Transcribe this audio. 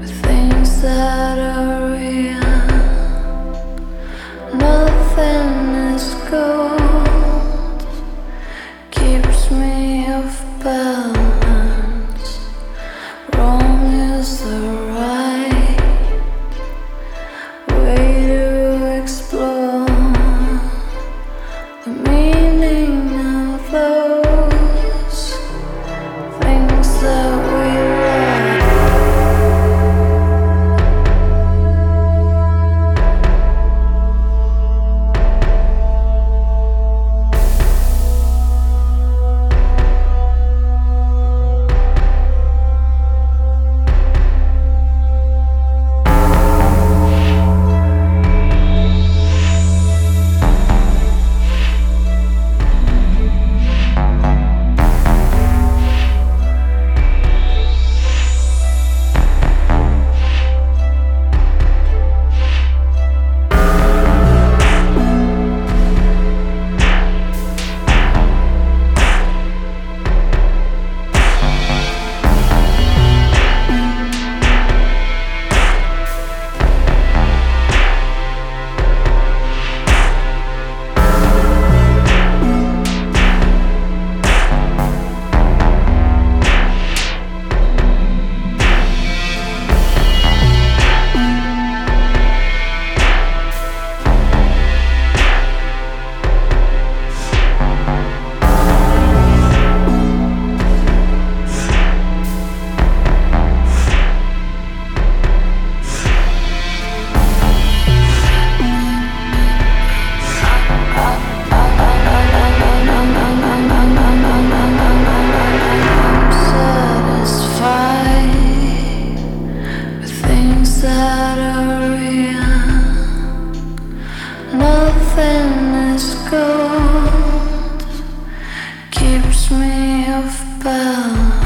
with things that are real. Nothing is gold, keeps me off balance. Wrong is the me of bells.